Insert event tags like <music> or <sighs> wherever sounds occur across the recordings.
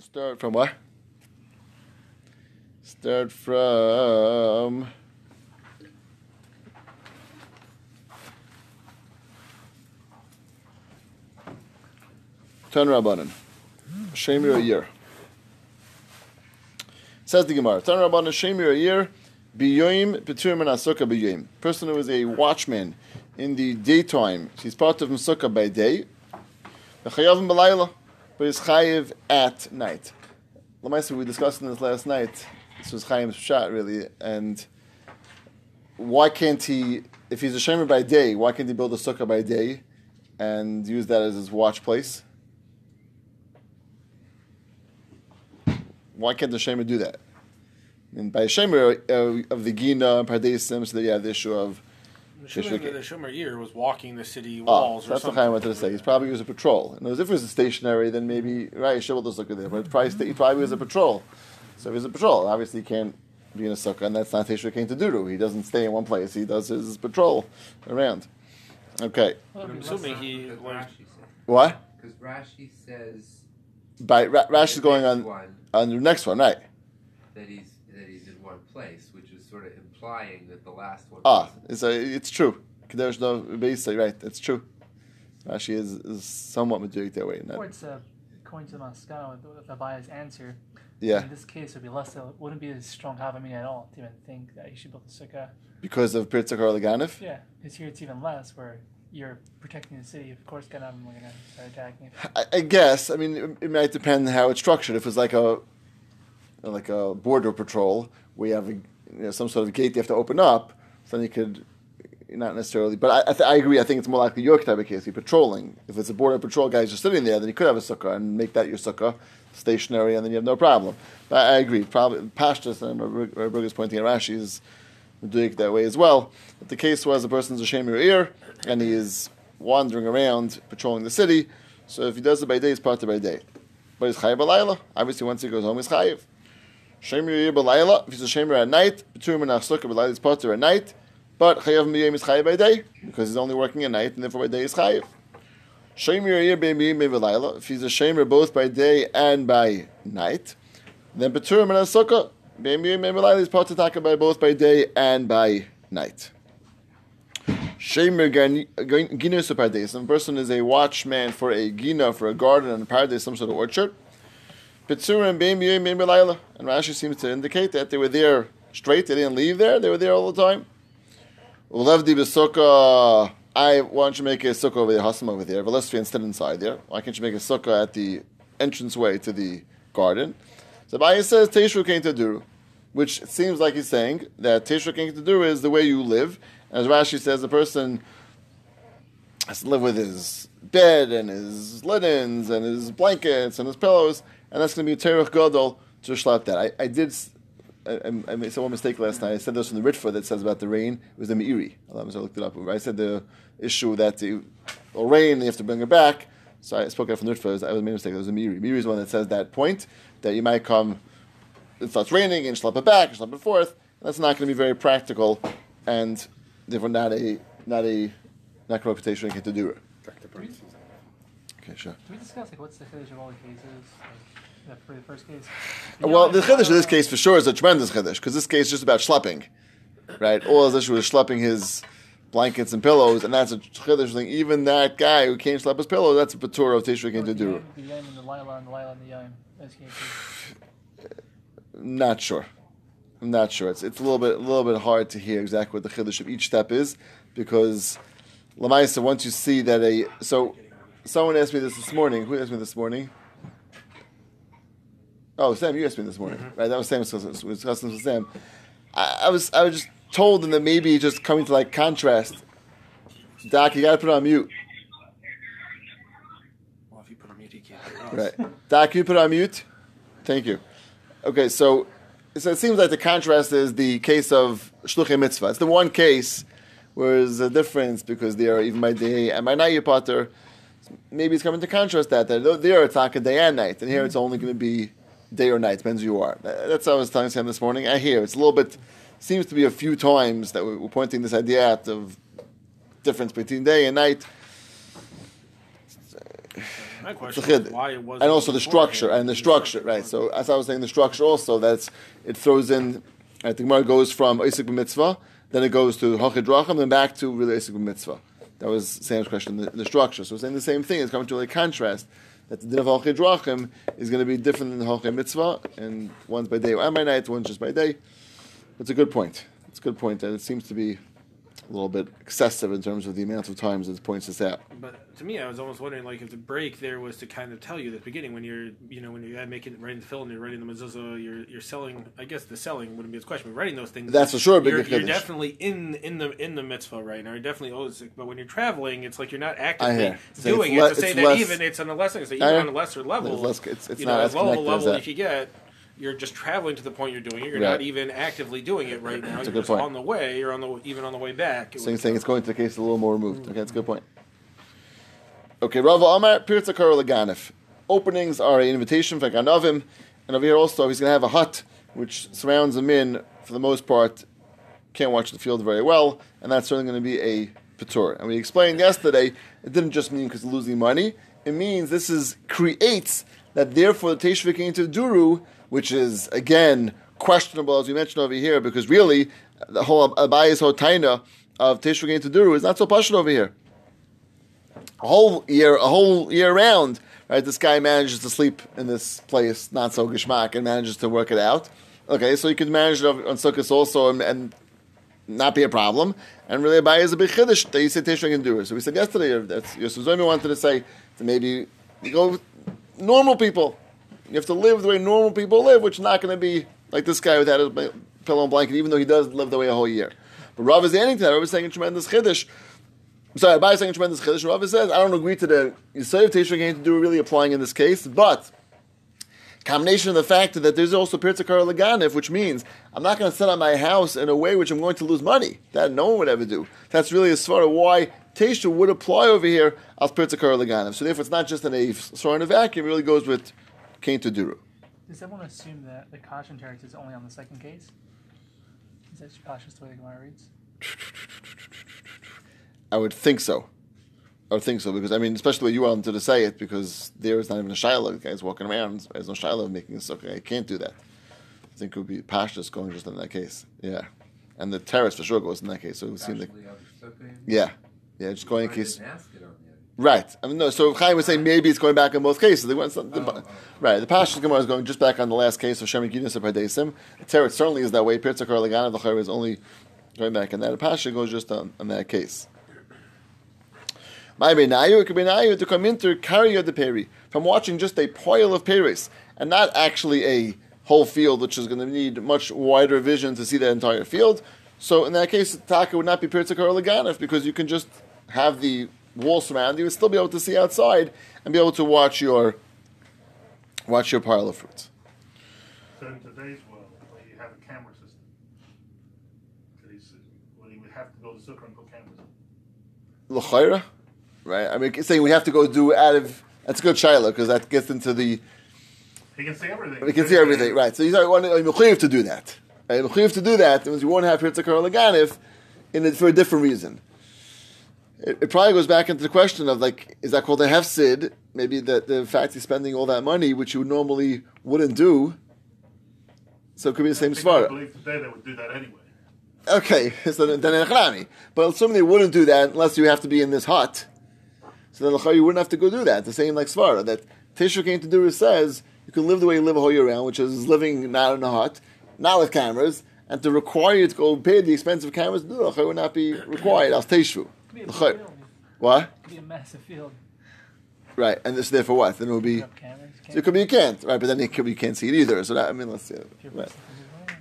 Start from what? Start from. Ten Rabbanan. Shemir a year. Says the Gemara. Ten Rabbanan Shemir a year. Biyoim Petur min Asuka biyoim. Person who is a watchman in the daytime, she's part of Masukah by day. V'chayavim b'layla, but he's chayiv at night. Lamaisa, we discussed this last night. This was Chaim's shot really, and why can't he? If he's a shemer by day, why can't he build a sukkah by day and use that as his watch place? Why can't the shemer do that? And by shemer uh, of the Gina and Pardesim, so that you have the issue of The Shumer, the Shumer ear was walking the city Oh, walls or that's what something. I wanted to say. He's probably was a patrol. And if it was a stationary, then maybe right, sure, we'll just look at there. But it's probably sta- he probably was a patrol. So if he's a patrol, obviously he can't be in a sukkah, and that's not Teshuvah came to do. He doesn't stay in one place. He does his patrol around. Okay, But I'm assuming he Because. Rashi said. what? Because Rashi says. By Ra- Rash is the going on One, on the next one, right? that he's that he's in one place, which is sort of implying that the last one. Ah, it's a, it's true. There's no base, right? It's true. Rashi is, is somewhat majurik that way. Not, Or it's uh, according to Moscow, with, with Abaya's answer. yeah, In this case, it would be less. It wouldn't be a strong havamina at all to even think that you should build a sukkah. because of Pirtzak or Laganif. Yeah, because here it's even less, where you're protecting the city. Of course, Ganam are gonna start attacking. I, I guess. I mean, it, it might depend how it's structured. If it's like a like a border patrol where you have a, you know, some sort of gate you have to open up, so then you could not necessarily. But I, I, th- I agree. I think it's more likely your type of case. You're patrolling. If it's a border patrol guy just sitting there, then you could have a sukkah and make that your sukkah stationary, and then you have no problem. But I, agree. Probably Pashtus and Rabbi is pointing at Rashi is doing it that way as well. But the case was a person's a shame ear and he is wandering around patrolling the city. So if he does it by day, it's part of by day. But he's chayiv. Obviously, once he goes home, he's chayiv. Shemer ear b'layla. If he's a shemer at night, betur min achsukkah b'layla is of at night. But chayiv miyim is chayiv by day because he's only working at night, and therefore by day is chayiv. Shemer ear b'miyim b'layla. If he's a shemer both by day and by night, then betur min achsukkah b'miyim b'layla is of taka by both by day and by night. Shemer ginus a pardes. If a person is a watchman for a gina, for a garden and a paradise, some sort of orchard. Pitzurim beim yom b'layla. And Rashi seems to indicate that they were there straight. They didn't leave there. They were there all the time. Ulevdi b'sukkah. I why don't you make a sukkah over there, Hasam over there, Velesfi instead inside there. Why can't you make a sukkah at the entranceway to the garden? So Baya says Teshru came to Duru, which seems like he's saying that Teshru came to Duru is the way you live. As Rashi says, the person has to live with his bed and his linens and his blankets and his pillows, and that's going to be a terech gadol to schlep that. I, I did. I made some mistake last night. I said this from the Ritva that says about the rain. It was the Meiri. I looked it up. I said the issue that the will rain, you have to bring it back. So I spoke out from the Ritva. I was made a mistake. It was a Meiri. Meiri is one that says that point that you might come. It starts raining and schlep it back, and schlep it forth. And that's not going to be very practical, and therefore not a not a not correct reputation to do it. Okay, sure. Can we discuss like what's the chiddush of all the cases? Like, the- for the first case. <sighs> Well, the chiddush in this <sighs> case for sure is a tremendous chiddush because this case is just about schlepping, right? All his issue is schlepping his blankets and pillows, and that's a chiddush thing. Even that guy who can't schlep his pillow, that's a patur of Tishri came to do. The yom and the lila and the lila and the yom. Those cases. Not sure. I'm not sure. It's it's a little bit a little bit hard to hear exactly what the chiddush of each step is because lamaisa once you see that a so someone asked me this this morning. Who asked me this morning? Oh, Sam, you asked me this morning, mm-hmm. right? That was Sam. Was discussing with Sam. I, I was I was just told them that maybe just coming to like contrast. Doc, you got to put it on mute. Well, if you put on mute, can't. Right. Doc, you put it on mute? Thank you. Okay, so, so it seems like the contrast is the case of Shluchim Mitzvah. It's the one case where there's a difference because they are even by day and by night you potter. Maybe it's coming to contrast that. that there it's not a day and night, and here it's only going to be day or night, depends who you are. Uh, that's what I was telling Sam this morning. I hear it's a little bit, seems to be a few times that we're pointing this idea out of difference between day and night. My question was why it wasn't and also the structure and the structure, right? So as I was saying, the structure also that's it throws in. I think Gemara goes from Isaac mitzvah, then it goes to Hachid Racham, then back to really Isaac mitzvah. That was Sam's question, the, the structure. So we're saying the same thing. It's coming to a contrast that the din of Hachid Racham is going to be different than the Hachid mitzvah, and one's by day and by night, one's just by day. It's a good point. It's a good point, and it seems to be a little bit excessive in terms of the amount of times it points this out. But to me, I was almost wondering, like, if the break there was to kind of tell you at the beginning when you're, you know, when you're making writing the and you're writing the mezuzah, you're you're selling. I guess the selling wouldn't be his question, but writing those things. That's for sure a You're, you're definitely in in the in the mitzvah right now. You're definitely always, but when you're traveling, it's like you're not actively. So doing it's it. le- to say that less- even it's on a lesser, so I even hear. on a lesser level, It's less- it's- it's you not know, as as low a as level that. you get. You're just traveling to the point you're doing it. You're Right. not even actively doing it right now. That's a You're good just point. on the way. You're on the even on the way back. It So you're saying it's going to the case a little more removed. Mm-hmm. Okay, that's a good point. Okay, Rava Amar Pirza Karo Laganif. Openings are an invitation for Ganavim, and over here also he's going to have a hut which surrounds him in for the most part. Can't watch the field very well, and that's certainly going to be a patur. And we explained yesterday it didn't just mean because losing money. It means this is creates that therefore the Teshuvah came to Duru, which is again questionable as we mentioned over here, because really the whole Abayis Hotaina of Teshuvah came to Duru is not so passionate over here a whole year, a whole year round, right? This guy manages to sleep in this place, not so gishmak, and manages to work it out. Okay, so you could manage it on Sukkot also and, and not be a problem. And really, Abai is a big chiddush that you say Teshuvah can do. So we said yesterday that Yosef Zomi wanted to say maybe you go with normal people. You have to live the way normal people live, which is not going to be like this guy without a pillow and blanket, even though he does live the way a whole year. But Rav is adding to that. Rav is saying a tremendous chiddush. Sorry, Abai is saying a tremendous chiddush. Rav says, I don't agree to the Yisrael Teshuvah came to do really applying in this case, but combination of the fact that there's also Pirtzakar Laganif, which means I'm not going to set up my house in a way which I'm going to lose money. That no one would ever do. That's really a of why Teshu would apply over here as Pirtzakar Laganif. So therefore, it's not just in a sort of vacuum, it really goes with Kain to Duru. Does everyone assume that the caution text is only on the second case? Is that just the way the Gemara reads? I would think so. I would think so because I mean, especially when you wanted to say it because there is not even a shiloh. The guy's walking around. There's no shiloh making a sukkah. I can't do that. I think it would be pashtus going just in that case. Yeah, and the terrace for sure goes in that case. So it would seem like Actually, other sukkah, yeah, yeah, just going in I case. Didn't ask it on the other. Right. I mean, no. So Chaim was saying maybe it's going back in both cases. They went some, the, Oh. Right. The Pashas Gemara is going just back on the last case of Shem Gidus of Padesim. The Teretz certainly is that way. Lagana the Chayr is only going back in that. The Pasha goes just on, on that case. My benayu, it could be benayu to come into carry the peri from watching just a pile of peris and not actually a whole field, which is going to need much wider vision to see that entire field. So in that case, taka would not be laganif because you can just have the wall surround you would still be able to see outside and be able to watch your watch your pile of fruits. So in today's world, where you have a camera system, that he's, well, he would have to go to Sukkah and put cameras. L'chayra, right? I mean, it's saying we have to go do out of that's a good shiloh because that gets into the He can see everything. we can see everything, right? So you start wanting mechuyev to do that. Mechuyev to do that means you won't have Pirtzakar Laganif in it for a different reason. It, it probably goes back into the question of like, is that called a hefsid? Maybe that the fact he's spending all that money, which you normally wouldn't do. So it could be the same think I believe today they would do that anyway. Okay, <laughs> so then. But assuming they wouldn't do that unless you have to be in this hut. So then you wouldn't have to go do that. The same like Svara, that Tisha came to do says you can live the way you live a whole year round, which is living not in a hut, not with cameras, and to require you to go pay the expensive cameras, no, would not be required. As Teshu. Could be a big field. What? Could be a massive field. Right, and this therefore what? Then it would be. Cameras. So it could be you can't, right? But then it could be you can't see it either. So that I mean, let's see. Right.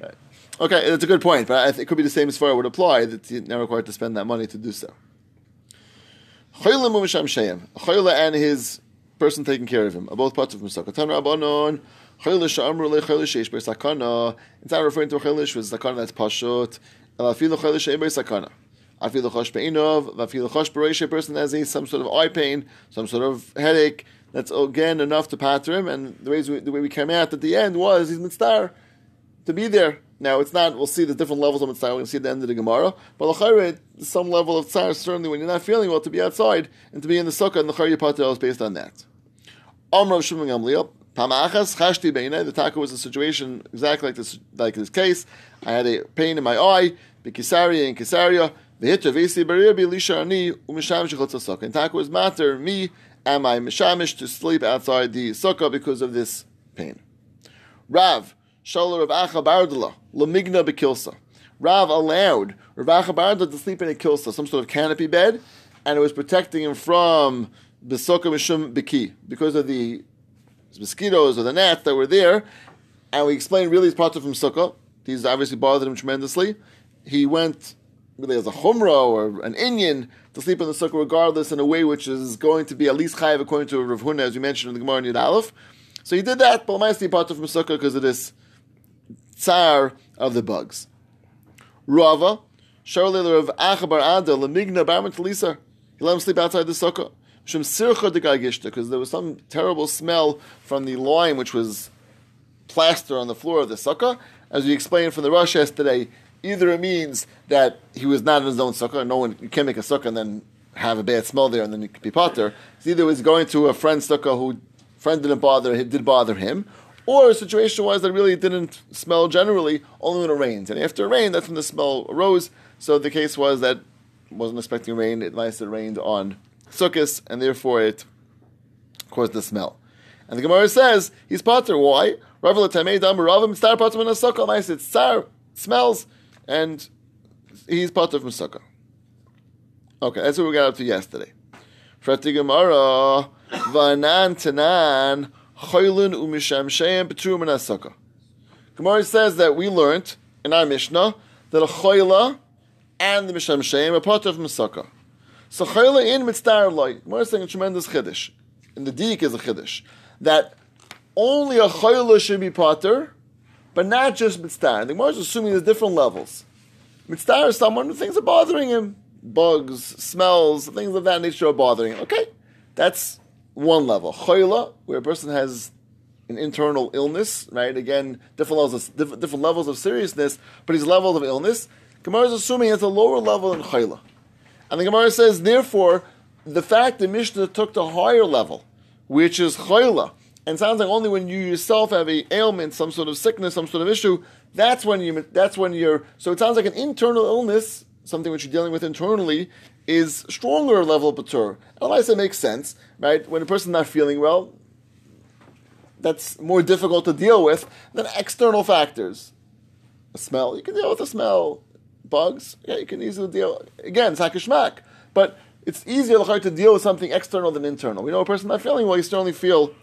Right. Okay, that's a good point, but I think it could be the same as far as it would apply that you're not required to spend that money to do so. Chayla mumisham sheyem. Chayla and his person taking care of him are both parts of Musaka. Tan Rabbanon. Chayla sha'amru le chayla sheish ber sakana. It's not referring to a chayla which is sakana that's pashut. Sakana. Chosh be'inov. Afilu chosh bereish. A person has a, some sort of eye pain, some sort of headache. That's again enough to patter him. And the way we, the way we came out at the end was he's mitzvah to be there. Now it's not. We'll see the different levels of mitzvah. We're going to see at the end of the Gemara. But l'chayre, some level of tzar certainly when you're not feeling well to be outside and to be in the sukkah and the chayre patel is based on that. Amr of Shimon Gamliel. Chashti. The taka was a situation exactly like this, like this case. I had a pain in my eye, bikisaria and kisaria. V'hitra v'isi berir bilisha ani umishamish chutz sukkah. And taka was matter me am I mishamish to sleep outside the sukkah because of this pain. Rav Shalar of Acha Bardala Lamigna bekilsa. Rav allowed Rav Acha Bardala to sleep in a kilsa, some sort of canopy bed, and it was protecting him from the sukkah mishum biki because of the mosquitoes or the gnats that were there. And we explained really his part of from sukkah. These obviously bothered him tremendously. He went really as a chumrah or an Indian to sleep in the sukkah regardless in a way which is going to be at least chayiv according to Rav Huna, as we mentioned in the Gemara in Yud Aleph. So he did that, but mostly part the sukkah because of this tsar of the bugs. Rava, Sharlil of Achabar Ada, Lamigna Barman Talisa. He let him sleep outside the sukkah. Shem Sircha de Gagishta, because there was some terrible smell from the lime which was plaster on the floor of the sukkah. As we explained from the rush yesterday, either it means that he was not in his own sukkah, no one you can't make a sukkah and then have a bad smell there and then you could be potter. It's either he was going to a friend's sukkah who friend didn't bother it did bother him, or a situation was that really didn't smell generally, only when it rains. And after it rained, that's when the smell arose. So the case was that wasn't expecting rain, it nice it rained on Sukkot, and therefore it caused the smell. And the Gemara says he's potter. Why? Rav star potter from a sukkah. Nice, it's star smells, and he's part of sukkah. Okay, that's what we got up to yesterday. Frati Gemara vanan tanan choylun umishamsheim petrum sukkah. Gemara says that we learned in our Mishnah that a choyla and the Misham mishamsheim are part of sukkah. So choyla in mitzvah loy. Gemara is saying a tremendous chiddush. And the dik is a chiddush that only a choyla should be potter, but not just mitzvah. The Gemara is assuming there's different levels. Mitzvah is someone who things are bothering him. Bugs, smells, things of that nature are bothering him. Okay, that's one level. Choyla, where a person has an internal illness, right? Again, different levels of, different, levels of seriousness, but his level of illness. Gemara is assuming it's a lower level than Choyla. And the Gemara says, therefore, the fact that Mishnah took the higher level, which is Choyla, and sounds like only when you yourself have a ailment, some sort of sickness, some sort of issue, that's when you that's when you're so it sounds like an internal illness, something which you're dealing with internally, is stronger level of patur. Otherwise it makes sense, right? When a person's not feeling well, that's more difficult to deal with than external factors. A smell, you can deal with a smell. Bugs, yeah, you can easily deal. Again, it's hakishmak, but it's easier to deal with something external than internal. We know a person not feeling well, you certainly feel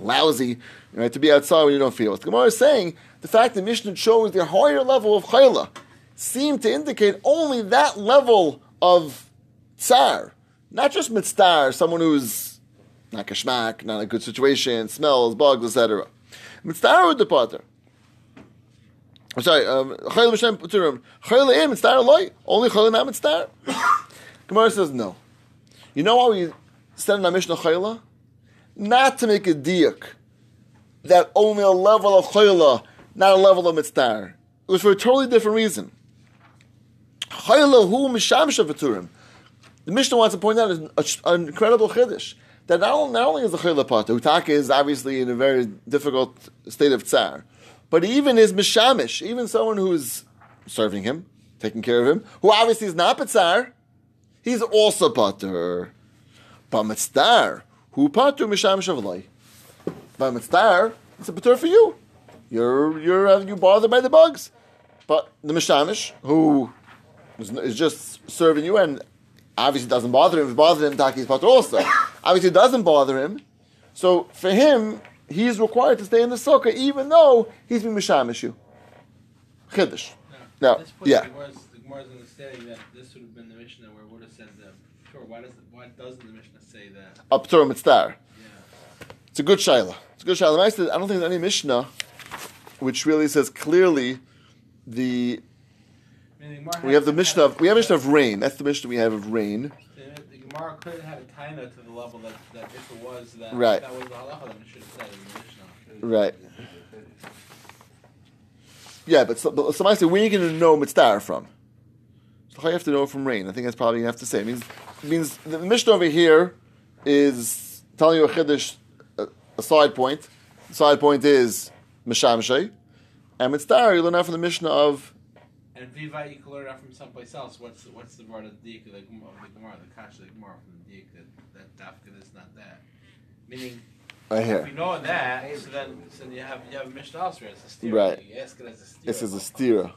lousy right, to be outside when you don't feel it. The Gemara is saying the fact that Mishnah shows the higher level of chayla seemed to indicate only that level of tsar, not just mitzvah, someone who's not kashmak, not a good situation, smells, bugs, etc. With the potter. I'm sorry, um, chayla m'shem puturim. Chayla in mitzvah loy, only chayla not mitzvah. <coughs> Gemara says no. You know why we said in our Mishnah chayla? Not to make a diak that only a level of chayla, not a level of mitzvah. It was for a totally different reason. Chayla hu mishamsha v'turim. The Mishnah wants to point out an, an incredible chiddush that not only, not only is the chayla part, Utaka is obviously in a very difficult state of tsar, but even his mishamish, even someone who's serving him, taking care of him, who obviously is not tsar, he's also pater. But mitzvah, who pater mishamish avlai. But mitzvah, it's a pater for you. You're you're uh, you bothered by the bugs, but the mishamish who is, is just serving you and obviously doesn't bother him. If it bothers him, Taki's potter also. <coughs> obviously it doesn't bother him. So for him, he's required to stay in the sukkah even though he's been mishamish you. Chiddush. Now, yeah. The Gemara's, the Gemara's understanding that this would have been the Mishnah where it would have said that. Sure, why, does why doesn't the Mishnah say that? Up to mitzvah. Yeah. It's a good shaila. It's a good shaila. I don't think there's any Mishnah which really says clearly the I mean, the we have the Mishnah of, we have Mishnah of rain. That's the Mishnah we have of rain. The, Gemara could have had a taina to the level that, that if it was that Right. that was the halacha, then it should have said in the Mishnah. Right. Yeah, but, so, but say where are you going to know mitzvah from? Have to know from rain? I think that's probably you have to say. It means it means the Mishnah over here is telling you a chiddush a side point. The side point is Mishamshay. And Mitzvah, you learn out from the Mishnah of And Viva, you can learn that from someplace else. What's what's the word of the dik of the Gemara, the Kasha of the Gemara from the dik that that dafka is not that. Meaning, right if here. we know that, so then so then you have you have a Mishnah elsewhere. It's a steer. Right. You ask it as a steer. This is a stira.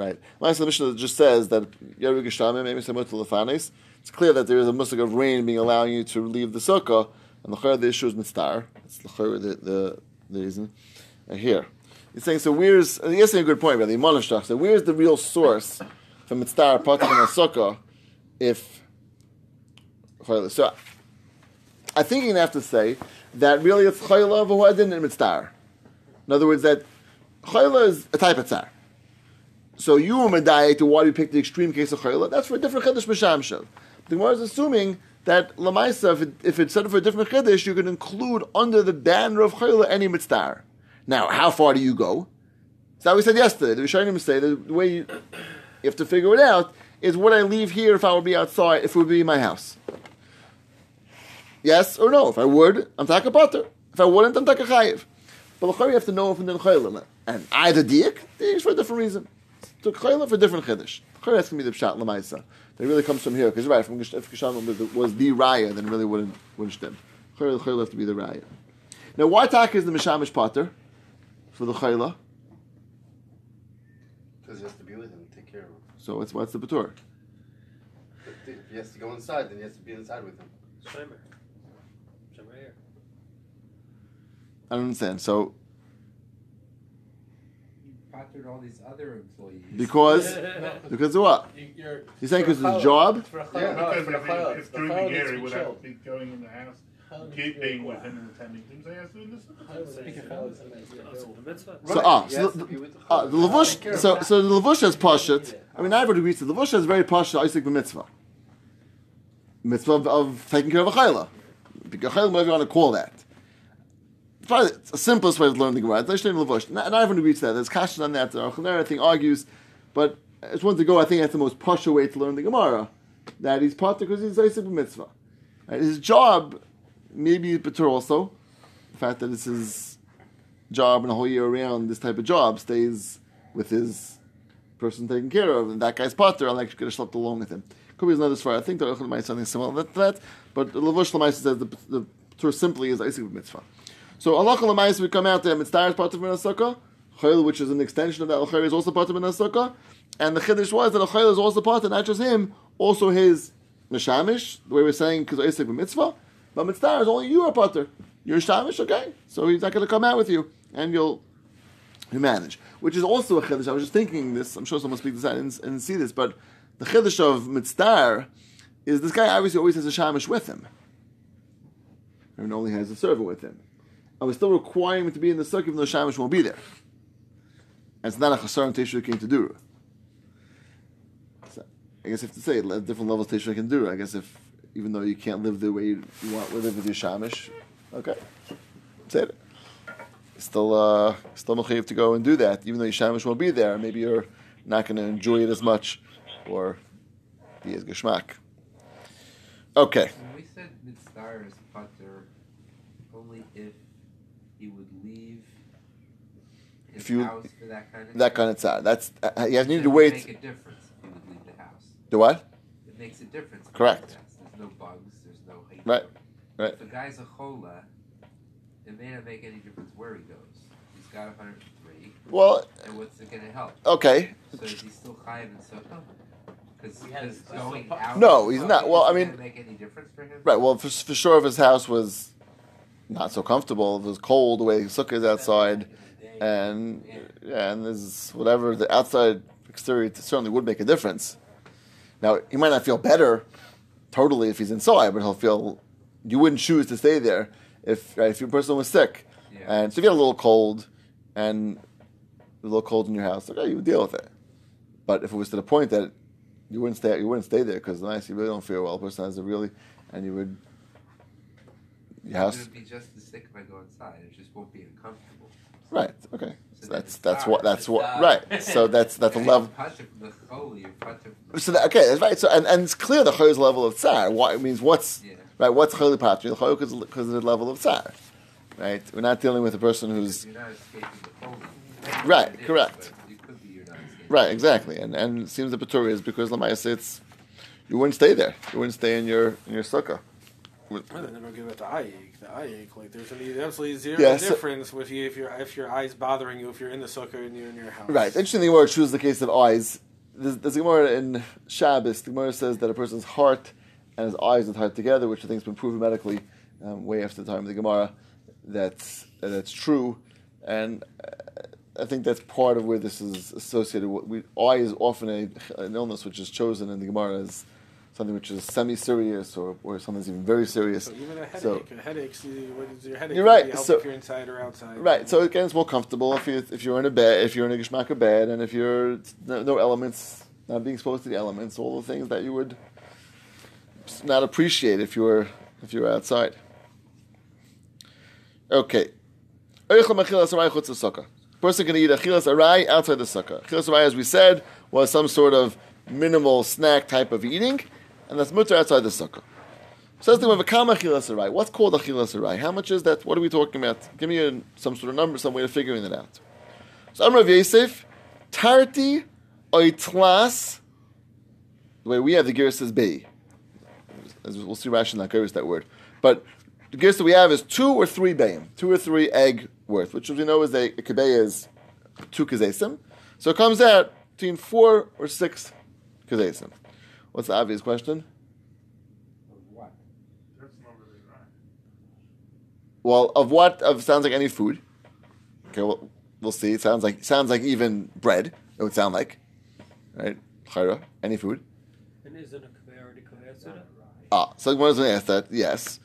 Right. Last the just says that Yeru Geshamim, maybe to Lefanes, it's clear that there is a musik of rain being allowing you to leave the sukkah, and the the issue is mitzvah. That's the the the, the reason. Uh, here. He's saying, so where's, and he's saying a good point, really, Monashtach, so where's the real source for mitzvah apart from a sukkah if, so I think to have to say that really it's chayla v'huadin and mitzvah. In other words, that chayla is a type of tzar. So you were medayek to why you picked the extreme case of chayla. That's for a different chiddush b'shamshav. The Gemara is assuming that lamaisa, if, it, if it's set for a different chiddush, you can include under the banner of chayla any mitzvah. Now, how far do you go? So we said yesterday. The Rishonim say the way you, you have to figure it out is would I leave here if I would be outside, if it would be in my house? Yes or no? If I would, I'm taka potter. If I wouldn't, I'm taka chayiv. But you have to know if I'm doing chayla. And either diak, diak for a different reason. Took chayla for a different chiddush. Chayla has to be the pshat lamaisa. That really comes from here because right, from if Geshamim was the, raya, then it really wouldn't wouldn't stem. Chayla, chayla have to be the raya. Now, why Tak is the mishamish potter for the chayla? Because he has to be with him, take care of him. So what's what's the patur? If he has to go inside, then he has to be inside with him. Shemar. Shemar here. I don't understand. So Patterned all these other employees. because <laughs> because of what? You- You're, saying for a because his job. It's for a Yeah. No, because if, he, if for the challah, year it's he for would chill. have to be going in the house, keep being with him and attending things. They have to this. Speak of so. So ah, He so the, to the ah, the levush. So so the levush has pashut. I mean, I've agreed to the levush has very pashut. Isaac mitzvah. Mitzvah of, of taking care of a chayla. Because chayla, whatever you want to call that. Probably the simplest way to learn the Gemara. Not, not everyone agrees to that. There's kashas on that. The Archaner, I think, argues, but just want to go. I think that's the most partial way to learn the Gemara. That he's part because he's Isaac mitzvah. Right? His job, maybe better also. The fact that it's his job and the whole year around, this type of job stays with his person taken care of, and that guy's potter, I'll actually get a slept along with him. Could be another story. I think the might something similar to that, but the Levush Lamais says the, the Torah simply is Isaac mitzvah. So Allah Lamais we come out there, Mitzvah is part of Minasukah, Chayil, which is an extension of that Al is also part of Minasukah, and the Chiddush was that Al is also part, and not just him, also his Mishamish, the way we're saying, because Isaac mitzvah, but Mitzvah is only you are potter. You're Shamish, okay? So he's not going to come out with you, and you'll you manage. Which is also a chiddush. I was just thinking this. I'm sure someone speak this out and, and see this, but the chiddush of mitzvah is this guy obviously always has a shamish with him, and only has a servant with him. And we're still requiring him to be in the sukkah even though shamish won't be there. And it's not a chasar and teshuva came to do. So I guess you have to say at different levels teshuva can do. I guess if even though you can't live the way you, want, live with your shamish, okay, say it still uh, still mechayiv to go and do that, even though your shamish won't be there. Maybe you're not going to enjoy it as much, or be as geschmack. Okay, When we said mitzvah is pater, only if he would leave his If you- house for that kind of that kind of tzad. That's uh, you have It need to wait. Make a difference if he would leave the house. Do what? It makes a difference. Correct. leaves the house. There's no bugs. There's no hate. Right, right. If a guy's a chola, it may not make any difference where he goes. He's got 103, Well, and what's it going to help? okay. So is he still chayiv and sukkah? Because Yeah, it's going part- out. No, he's not. Well, I mean- gonna make any difference for him. Right. Well, for, for sure, if his house was not so comfortable, if it was cold, the way sukkah is outside, and yeah, and there's whatever the outside exterior certainly would make a difference. Now he might not feel better totally if he's inside, but he'll feel you wouldn't choose to stay there if right, if your person was sick, Yeah. and so if you had a little cold and a little cold in your house, okay, you would deal with it. But if it was to the point that you wouldn't stay, you wouldn't stay there because nice, you really don't feel well. The person has a really, and you would your I'm gonna be just as sick if I go inside. It just won't be uncomfortable. right? Okay, So that's that's what that's what right. So <laughs> that's that's a level. The chola, you're pater from the So that, okay, that's right. So and, and it's clear the chay's level of tsar. What it means? What's Yeah. right? What's chayli patri? The chay because of the level of tsar. right? We're not dealing with a person who's You're not escaping the. Right, correct. but It could be you're not escaping. right, exactly. And and it seems the Patur is because Lamaisa it's you wouldn't stay there. You wouldn't stay in your in your sukkah. Well, then I'm give it the eye ache. The eye ache, like there's any absolutely zero Yeah, so- difference with you if your if your eyes bothering you if you're in the sukkah and you're in your house. Right. Interestingly, The Gemara chooses the case of eyes. There's, there's a Gemara in Shabbos. The Gemara says that a person's heart and his eyes are tied together, which I think has been proven medically um, way after the time of the Gemara. That's that's true, and uh, I think that's part of where this is associated. with we, Eye is often a, an illness which is chosen in the Gemara as something which is semi-serious or, or something that's even very serious. So even a headache, So- a is your headache? You're right, help so- if you're inside or outside. Right. So again, it's more comfortable if you if you're in a bed, if you're in a geshmaka bed, and if you're no, no elements, not being exposed to the elements, all the things that you would not appreciate if you were if you were outside. Okay. Person can eat achilas arai outside the sukkah. Achilas arai, as we said, was some sort of minimal snack type of eating, and that's mutter outside the sukkah. Says the Gemara, "Kama achilas arai." What's called achilas arai? How much is that? What are we talking about? Give me a, some sort of number, some way of figuring it out. So Amrav Yosef, tarti oitlas. The way we have the gear says bei. As we'll see Rashi not is that word, but the gears that we have is two or three bayim, two or three egg worth, which as we know is a, a kebeya is two kazesim. So it comes out between four or six kazesim. What's the obvious question? What? That's not really right. Well, of what? Of sounds like any food. Okay, well, we'll see. It sounds like sounds like even bread. It would sound like, right? Chayra, any food. And isn't a kaveh already kaveh soda? Ah, so one is going to ask that. Yes,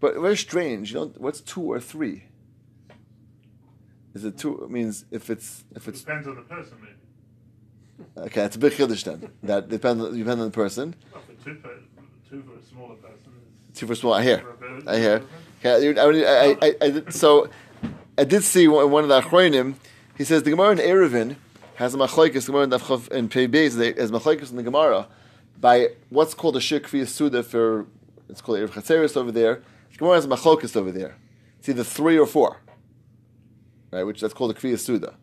but very strange. You know, what's two or three? Is it two? It means if it's if It it's depends on the person, maybe. Okay, it's a big chiddush then. That depends depends on the person. Well, for two, per, two for a smaller person. Two for small. I hear. for a bit- I hear. Okay, I, I, I, did, so I did see one, one of the achronim. He says the Gemara in Eruvin has a machlokes. Gemara in Pei Beis has machlokes in the Gemara by what's called a shikvi suda for it's called Erev Chatzeris over there. The Gemara has a machlokes over there. It's either three or four, right? Which that's called a kvi suda.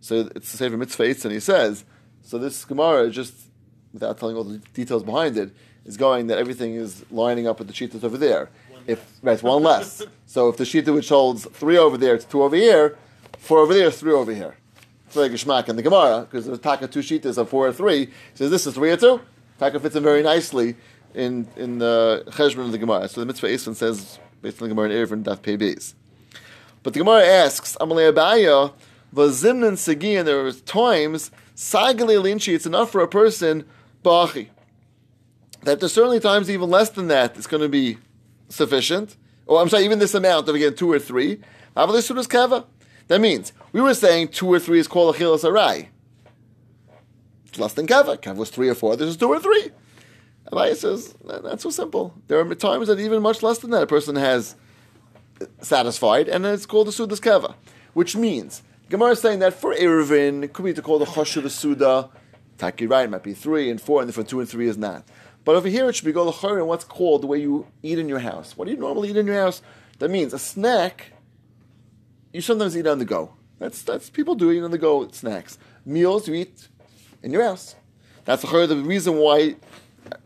So it's the same for mitzvah and he says. So this Gemara is just without telling all the details behind it is going that everything is lining up with the sheet that's over there. If right, one less. <laughs> so if the shita which holds three over there, it's two over here. Four over there is three over here. It's like a shmak in the Gemara because there's taka two shitas of four or three. He says this is three or two. Taka fits in very nicely in in the cheshbon of the Gemara. So the mitzvah Esvin says based on the Gemara in Eruvin Daf Pei Beis. But the Gemara asks, Amalei Abaya, Vazimnan Segi, and there are times, Sagale Linchi, it's enough for a person, Bachi. That there's certainly times even less than that it's going to be sufficient. Or I'm sorry, even this amount of again two or three. Kava. That means we were saying two or three is called Achilas Arai. It's less than Kava. Kava was three or four, this is two or three. Abaya says, "Nah, not so simple. There are times that even much less than that a person has satisfied, and it's called the Suda's Keva. Which means, Gemara is saying that for Eruvin, it could be to call the Choshev Suda, Taki right, it might be three and four, and then for two and three is not. But over here it should be go the and what's called the way you eat in your house. What do you normally eat in your house? That means a snack, you sometimes eat on the go. That's that's people do eat on the go snacks. Meals you eat in your house. That's the the reason why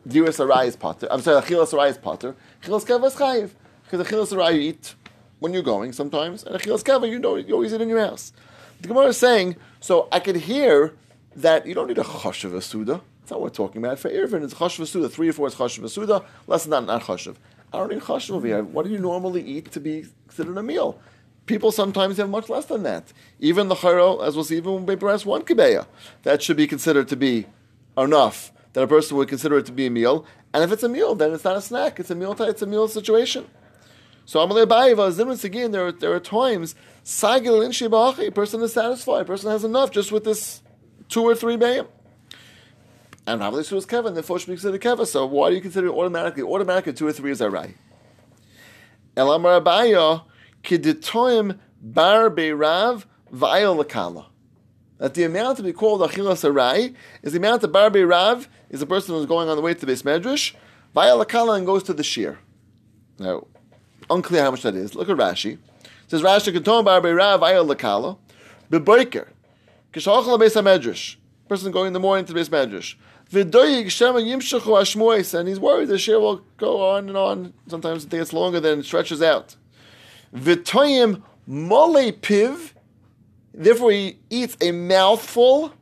Diras Arai is potter. I'm sorry, Achilas Arai is potter. Achilas Keva is chayiv. Because Achilas Arai you eat when you're going sometimes, and Achilas Keva you know you always eat in your house. The Gemara is saying, so I could hear that you don't need a chashav suda. That's not what we're talking about. For Eruvin, it's chashav suda. Three or four is chashav suda. Less than that, not chashav. I don't need chashav over here. What do you normally eat to be considered a meal? People sometimes have much less than that. Even the chayro, as we'll see, even when press one kibeya, that should be considered to be enough that a person would consider it to be a meal. And if it's a meal, then it's not a snack. It's a meal. It's a meal situation. So Amalei Bayiva, Zimritz again, there are, there are times, Sagil in Shibachi, person is satisfied, person has enough just with this two or three bayim. And Ravli was Kevin, the Fosh speaks to the Keva, so why do you consider it automatically? Automatically, two or three is alright. Elamar Abaya, Kiditoim Bar Beirav Vayel Lakala. That the amount to be called Achilas Arai is the amount that Bar Beirav is the person who's going on the way to the base medrash, Vayel Lakala and goes to the shear. Now, unclear how much that is. Look at Rashi. It Says Rashi Kanton Bar Rav Ayel Lakala, Beboiker, Kishachal Beis Hamedrash. Person going in the morning to the Beis Medrash. V'doyig Shema Yimshachu Ashmois, and he's worried the share will go on and on. Sometimes it takes longer than it stretches out. V'toyim Mole Piv, therefore he eats a mouthful,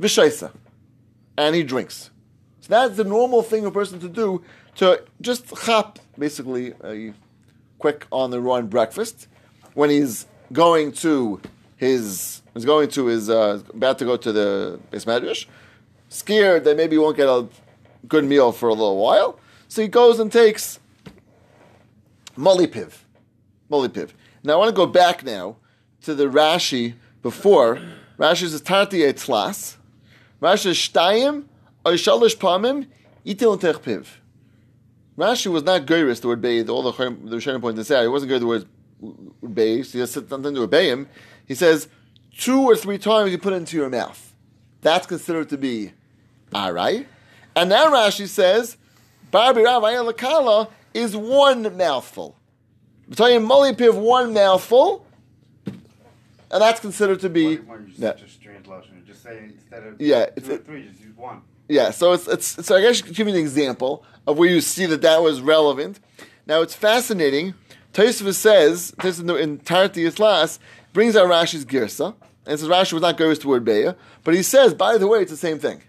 V'shaisa, and he drinks. So that's the normal thing a person to do to just chop, basically, a quick on the run breakfast when he's going to his he's going to his uh, about to go to the base medrash, scared that maybe he won't get a good meal for a little while, so he goes and takes molipiv, molipiv. Now I want to go back now to the Rashi before. Rashi says tarti etzlas. Rashi says shtayim or shalosh pamim itil piv. Rashi was not geiris the word bathe. All the the Rishonim point this out. He wasn't good the word bathe. He just said something to obey him. He says two or three times you put it into your mouth. That's considered to be arai. And now Rashi says Barbi Rav Ayel is one mouthful. Telling you, Molipiv one mouthful, and that's considered to be Why, why don't yeah. just? Just say instead of Yeah, two or three, just use one. Yeah, so it's, it's so I guess give you an example of where you see that that was relevant. Now it's fascinating. Tosfos says this in the entirety of class brings out Rashi's girsa and says Rashi was not goes to word beya, but he says by the way it's the same thing.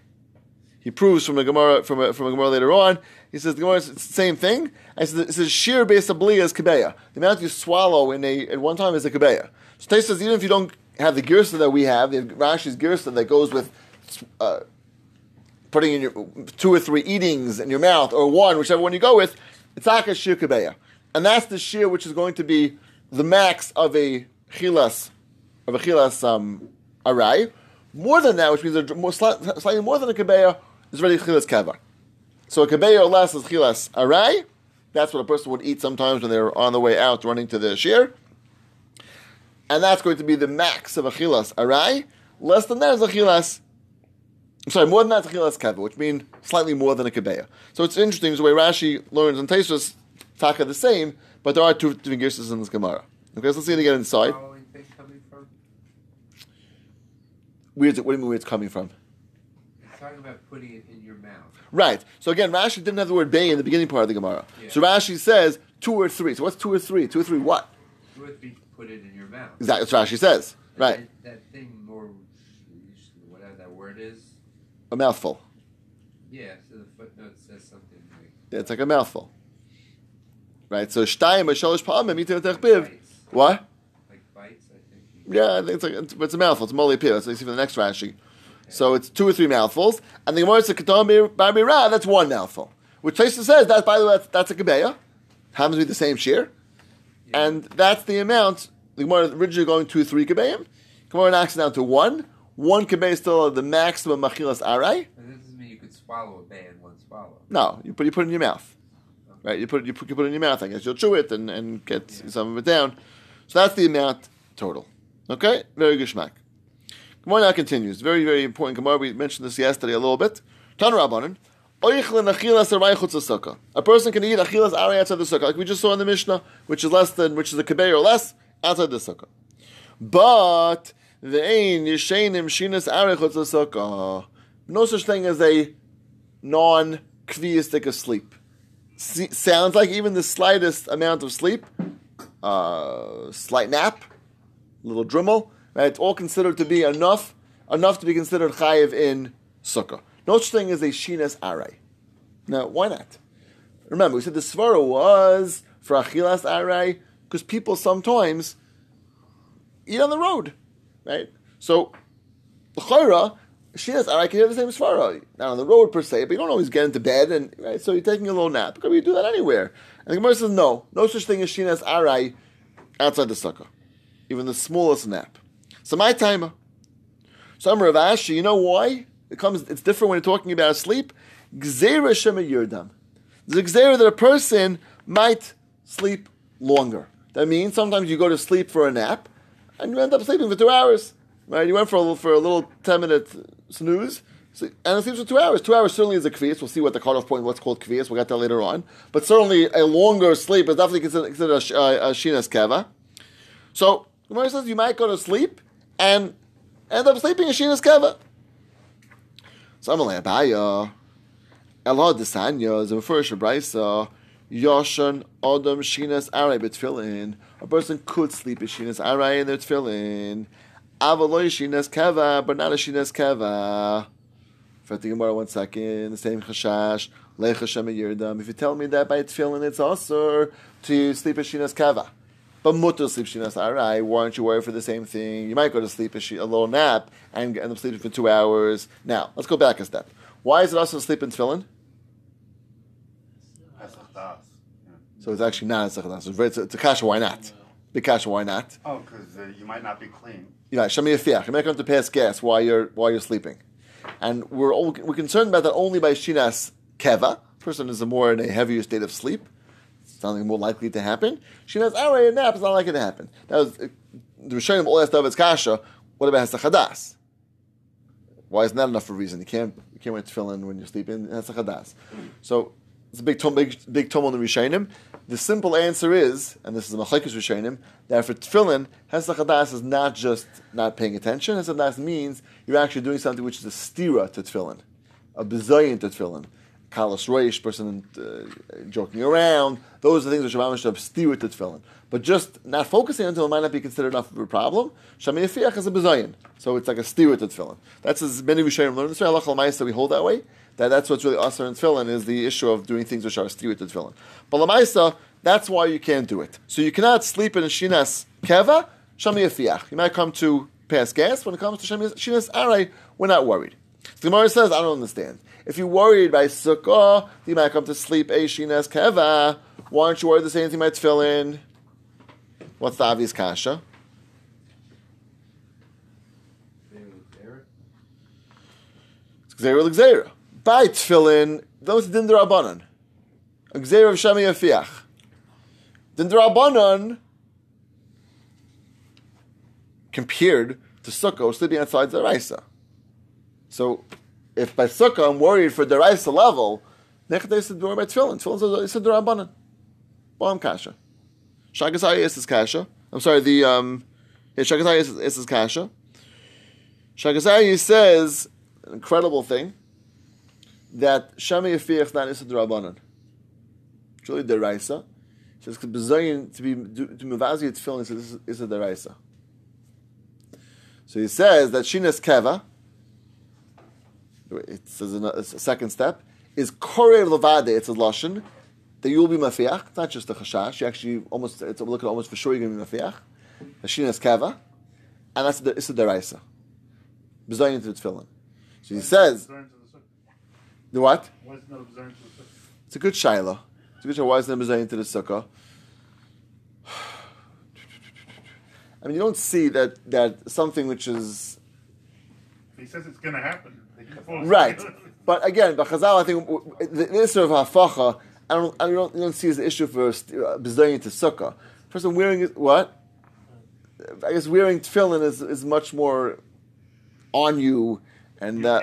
He proves from a Gemara from a, from a Gemara later on. He says the Gemara is the same thing. And it says sheer base of is kabeya. The amount you swallow in a at one time is a kabeya. So Tosfos says even if you don't have the girsa that we have, the Rashi's girsa that goes with. Uh, putting in your two or three eatings in your mouth, or one, whichever one you go with, it's aka shir kabeya. And that's the shir which is going to be the max of a chilas, of a chilas um. More than that, which means more, slightly more than a kabeya, is already chilas kava. So a kabeya or less is chilas arai. That's what a person would eat sometimes when they're on the way out running to the shir. And that's going to be the max of a chilas arai. Less than that is a chilas sorry, more than that, chilas kava, which means slightly more than a kabeya. So it's interesting the way Rashi learns and Taisus taka the same, but there are two different gears in this Gemara. Okay, so let's see it again inside. Following thing coming from? Where's it? What do you mean where it's coming from? It's talking about putting it in your mouth. Right. So again, Rashi didn't have the word bay in the beginning part of the Gemara. Yeah. So Rashi says two or three. So what's two or three? Two or three what? Two or three, put it in your mouth. Exactly. That's what Rashi says. Right. That, that thing more, whatever that word is. A mouthful. Yeah. So the footnote says something like. It's like a mouthful. Right. So shtayim b'shalosh pa'amim itin techbiv. Bites. What? Like bites, I think. Yeah, I think it's like it's, it's a mouthful. It's moli pir. So you see for the next Rashi. So it's two or three mouthfuls, and the Gemara says "Katam bar Ra." That's one mouthful. Which Taisa says that by the way that's, that's a kebeya. Happens to be the same shear, Yeah. and that's the amount. The Gemara originally going two or three kebeyim. Gemara knocks it down to one. One is still the maximum machilas arai. But this doesn't mean you could swallow a bay in one swallow. No, you put you put it in your mouth, right? You put it you put, you put it in your mouth. I guess you'll chew it and, and get some of it down. So that's the amount total. Okay, very good schmack. Gemara now continues. Very very important Gemara. We mentioned this yesterday a little bit. Tan Rabbanon. Oichlin achilas arai chutz sukkah. A person can eat achilas arai outside the sukkah, like we just saw in the Mishnah, which is less than, which is a kebei or less, outside the sukkah. But yishainim shinas. No such thing as a non-kviistic of sleep. Sounds like even the slightest amount of sleep, uh, slight nap, little drimmel, right? It's all considered to be enough, enough to be considered chayiv in sukkah. No such thing as a shinas aray. Now, why not? Remember, we said the svara was for achilas aray because people sometimes eat on the road, right? So, l'chayra, shinas aray can have the same svara. Not on the road per se, but you don't always get into bed, and right, so you're taking a little nap. Because you do that anywhere. And the Gemara says no, no such thing as shinas aray outside the sukkah, even the smallest nap. So my timer. So I'm Rav Ashi, you know why? It comes. It's different when you're talking about sleep. Gzera shema yurdam. The gzera that a person might sleep longer. That means sometimes you go to sleep for a nap, and you end up sleeping for two hours. Right? You went for a little, for a little ten minute snooze, so, and it sleeps for two hours. Two hours certainly is a kvias. We'll see what the cutoff point, what's called kvias. We'll get that later on. But certainly a longer sleep is definitely considered, considered a, sh- a, uh, a shinas keva. So Gemara says you might go to sleep and end up sleeping in Shinas Keva. So I'm like, Abaya, Elad Desanya is a first Braisa, Yoshan Adam Shinas Arai Betfilin. A person could sleep in Shinas Arai in their Tfilin. Avaloy Shinas Keva, but not a Shinas Keva. For the Gemara, one second, the same Chashash. If you tell me that by Tfilin it's also to sleep in Shinas Keva. But mutter sleep shinas arai. Why aren't you worried for the same thing? You might go to sleep a, a little nap and end up sleeping for two hours. Now let's go back a step. Why is it also sleep in tefillin? So it's actually not a sechadas. It's, very- it's, a- it's a kasha. Why not? Big kasha. Why not? Oh, because uh, you might not be clean. Yeah, shami afiach. You might come to pass gas while you're while you're sleeping, and we're all, we're concerned about that only by shinas keva. Person is more in a heavier state of sleep. Something more likely to happen. Shinas aray a nap is not likely to happen. That Now the Rishonim all asked of is kasha. What about hasachadas? Why isn't that enough for a reason? You can't you can't wear tefillin when you're sleeping. Hasachadas. So it's a big tom, big big tom on the Rishonim. The simple answer is, and this is a machlekes Rishonim, that for tefillin, hasachadas is not just not paying attention. Hasachadas means you're actually doing something which is a stira to tefillin, a bezayin to tefillin. Kalas Reish, person uh, joking around. Those are things which are mamish of stira to tefillin. But just not focusing until it might not be considered enough of a problem. Shami Yafiach is a bezayin. So it's like a stira to tefillin. That's as many Rishonim learn this way. Allah Ma'isa, we hold that way. That that's what's really asr in tefillin is the issue of doing things which are stira to tefillin. But Lamaisa, that's why you can't do it. So you cannot sleep in a shinas keva, shami yafiach. You might come to pass gas. When it comes to shinas aray, we're not worried. The Gemara says, I don't understand. If you're worried by sukkah, you might come to sleep a shinas keva. Why aren't you worried the same thing might fill in? What's the obvious kasha? It's l'gzeira. By tefillin, those din derabanan. A gzeira of shami yafiach. Din derabanan compared to sukkah sleeping outside the raisa. So, if by sukkah I'm worried for the raisa level, nechdei is worried by tefillin. Tefillin is a derabanan. Bam kasha. Shagasai is his kasha. I'm sorry, the um, yeah, Shagasai is, is his kasha. Shagasai says an incredible thing that Shami Yafiach is not Issa Drabanan. Really Deraisa. He says, "Bezayin to be to Muvazi Tefillin is is Issa Deraisa." So he says that Shinas Keva, it says in a, a second step, is Korev Levade, it's a Lashon, that you will be Mafiach, not just a Chashash, you actually almost, it's a look at almost for sure you're going to be Mafiach, Shinas Keva, and that's the Issa Deraisa. Bezayin to the Tefillin. So he says, the what? Why is it not observant to the sukkah? It's a good shaila. It's a good shaila. Why is the Bezayin to the Sukkah? <sighs> I mean, you don't see that, that something which is he says it's going to happen, they can force Right. But again, but Chazal, I think the, the issue of hafacha, I don't, I don't, I don't see as an issue for bezayin to sukkah. Person wearing it- what? I guess wearing tefillin is, is much more on you, and You're uh,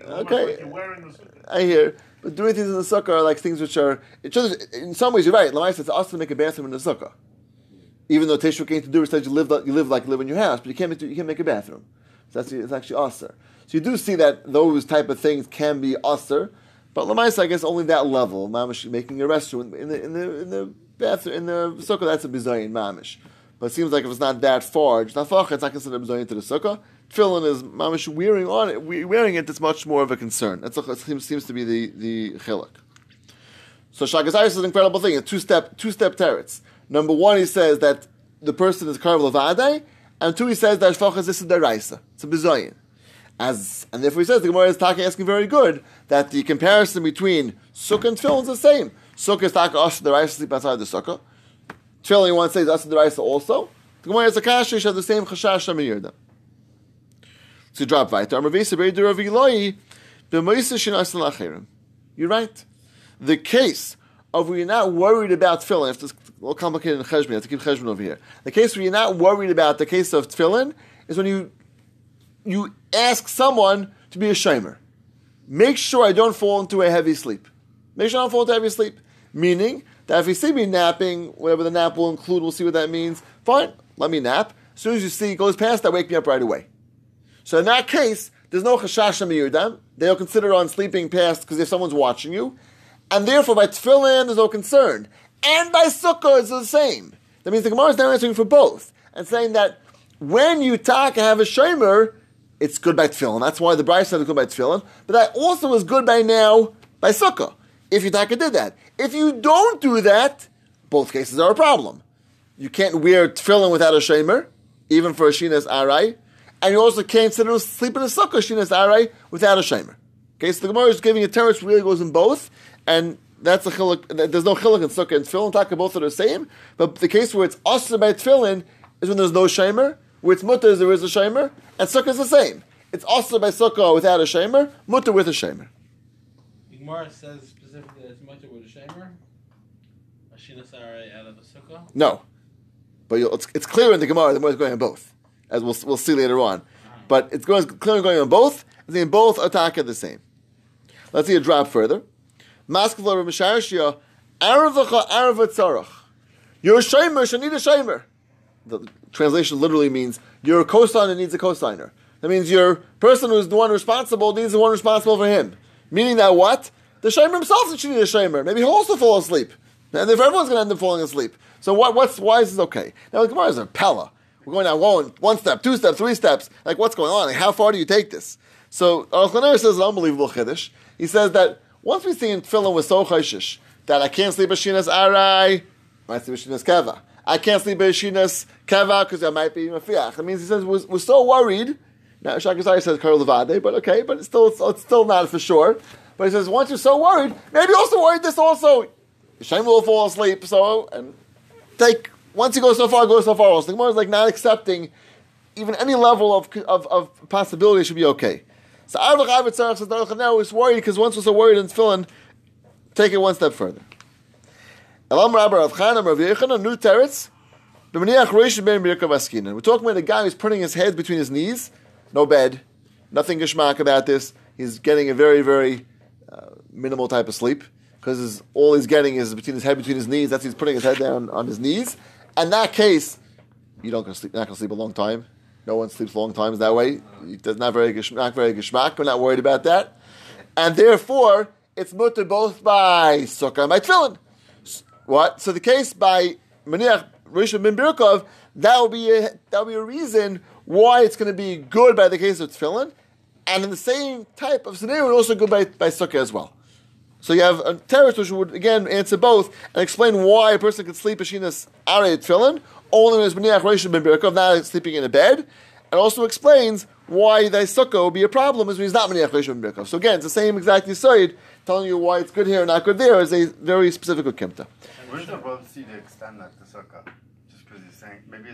Okay. like you're wearing the sukkah. I hear. But doing things in the sukkah are like things which are. It just, in some ways, you're right. Lamais it's us to make a bathroom in the sukkah. Even though Teshuvah came to do said you live like- you live like you live in your house, but you can't make, you can't make a bathroom. So that's it's actually usher. So you do see that those type of things can be usher, but Lamais I guess only that level. Mamish making a restroom in the in the in the bathroom in the sukkah that's a bizayin mamish. But it seems like if it's not that far, it's not far, it's not considered bizayin to the sukkah. Tefillin is mamish wearing on it, wearing it. That's much more of a concern. That's a, seems seems to be the the chiluk. So Shagazayis is an incredible thing. A two step two step teretz. Number one, he says that the person is karv levadei, and two, he says that shvachas is a deraisa. It's a bizayin. As and therefore he says the Gemara is taka asking very good that the comparison between sukkah and tefillin is the same. Sukkah is taka us the deraisa sleep outside the sukkah. Tefillin one says us the deraisa also. The Gemara is a kasha has the same chashash shamirda. So drop weiter. You're right. The case of where you're not worried about tefillin, if it's a little complicated in cheshbon, I have to keep cheshbon over here. The case where you're not worried about the case of tefillin is when you you ask someone to be a shamer. Make sure I don't fall into a heavy sleep. Make sure I don't fall into a heavy sleep. Meaning that if you see me napping, whatever the nap will include, we'll see what that means. Fine, let me nap. As soon as you see it goes past, that wake me up right away. So in that case, there's no chashash miyudam. They don't consider on sleeping past because if someone's watching you, and therefore by tefillin there's no concern, and by sukkah it's the same. That means the Gemara is now answering for both and saying that when you taka have a shomer, it's good by tefillin. That's why the Braisa said it's good by tefillin. But that also is good by now by sukkah. If you taka did that, if you don't do that, both cases are a problem. You can't wear tefillin without a shomer, even for a shinas arai, and you also can't sit and sleep in a sukkah shinas arai without a shomer. Okay, so the Gemara is giving a terrace really goes in both, and that's a chiluk. There's no chiluk in sukkah and tefillin. Taka both are the same, but the case where it's also by tefillin is when there's no shomer. Where it's mutter, is there is a shomer, and sukkah is the same. It's also by sukkah without a shomer, mutter with a shomer. The Gemara says specifically that it's mutter with a shamer. A shinasare out of the sukkah. No, but you'll, it's, it's clear in the Gemara the Gemara is going on both, as we'll, we'll see later on. But it's going clearly going on both. and then both attack are the same. Let's see a drop further. Maskevla Rav Aravacha. You're a shamer, should need a shamer. The translation literally means you're a cosigner needs a cosigner. That means your person who's the one responsible needs the one responsible for him. Meaning that what? The shamer himself should need a shamer. Maybe he'll also fall asleep. And if everyone's going to end up falling asleep. So what, what's, why is this okay? Now the Gemara is a Pella. We're going down one, one step, two steps, three steps. Like what's going on? Like how far do you take this? So Al says an unbelievable chiddush. He says that once we see in Tefillin with so chayshish that I can't sleep Shinas arai, I sleep Shinas keva. I can't sleep Shinas keva because I might be mafiach. That means he says we're, we're so worried. Now Shakazai says Karl Levade, but okay, but it's still it's, still not for sure. But he says once you're so worried, maybe also worried this also. Shem will fall asleep. So and take once you go so far, go so far. Also, the Gemara is like not accepting even any level of of, of possibility should be okay. So Arvach Avitzarach says Baruch now is worried because once we're so worried in take it one step further. Elam Rabbi Rav Chanan Rav Yechon, a new teretz. We're talking about a guy who's putting his head between his knees, no bed, nothing geshmak about this. He's getting a very, very uh, minimal type of sleep because all he's getting is between his head between his knees. That's he's putting his head down on his knees. And that case, you don't gonna sleep. Not gonna sleep a long time. No one sleeps long times that way. It's not very not very geshmak. We're not worried about that, and therefore it's mutter both by sukkah and by tefillin. What? So the case by maniach rishon bin birkov that will be a, that will be a reason why it's going to be good by the case of tefillin, and in the same type of scenario, it also good by, by sukkah as well. So you have a teretz which would again answer both and explain why a person could sleep a shinas arei tefillin only when it's b'niach rishon ben birkov, not sleeping in a bed, and also explains why the sukkah would be a problem is when he's not b'niach rishon ben birkov. So again, it's the same exact yisoid telling you why it's good here and not good there is a very specific kimta. Where's the see sukkah?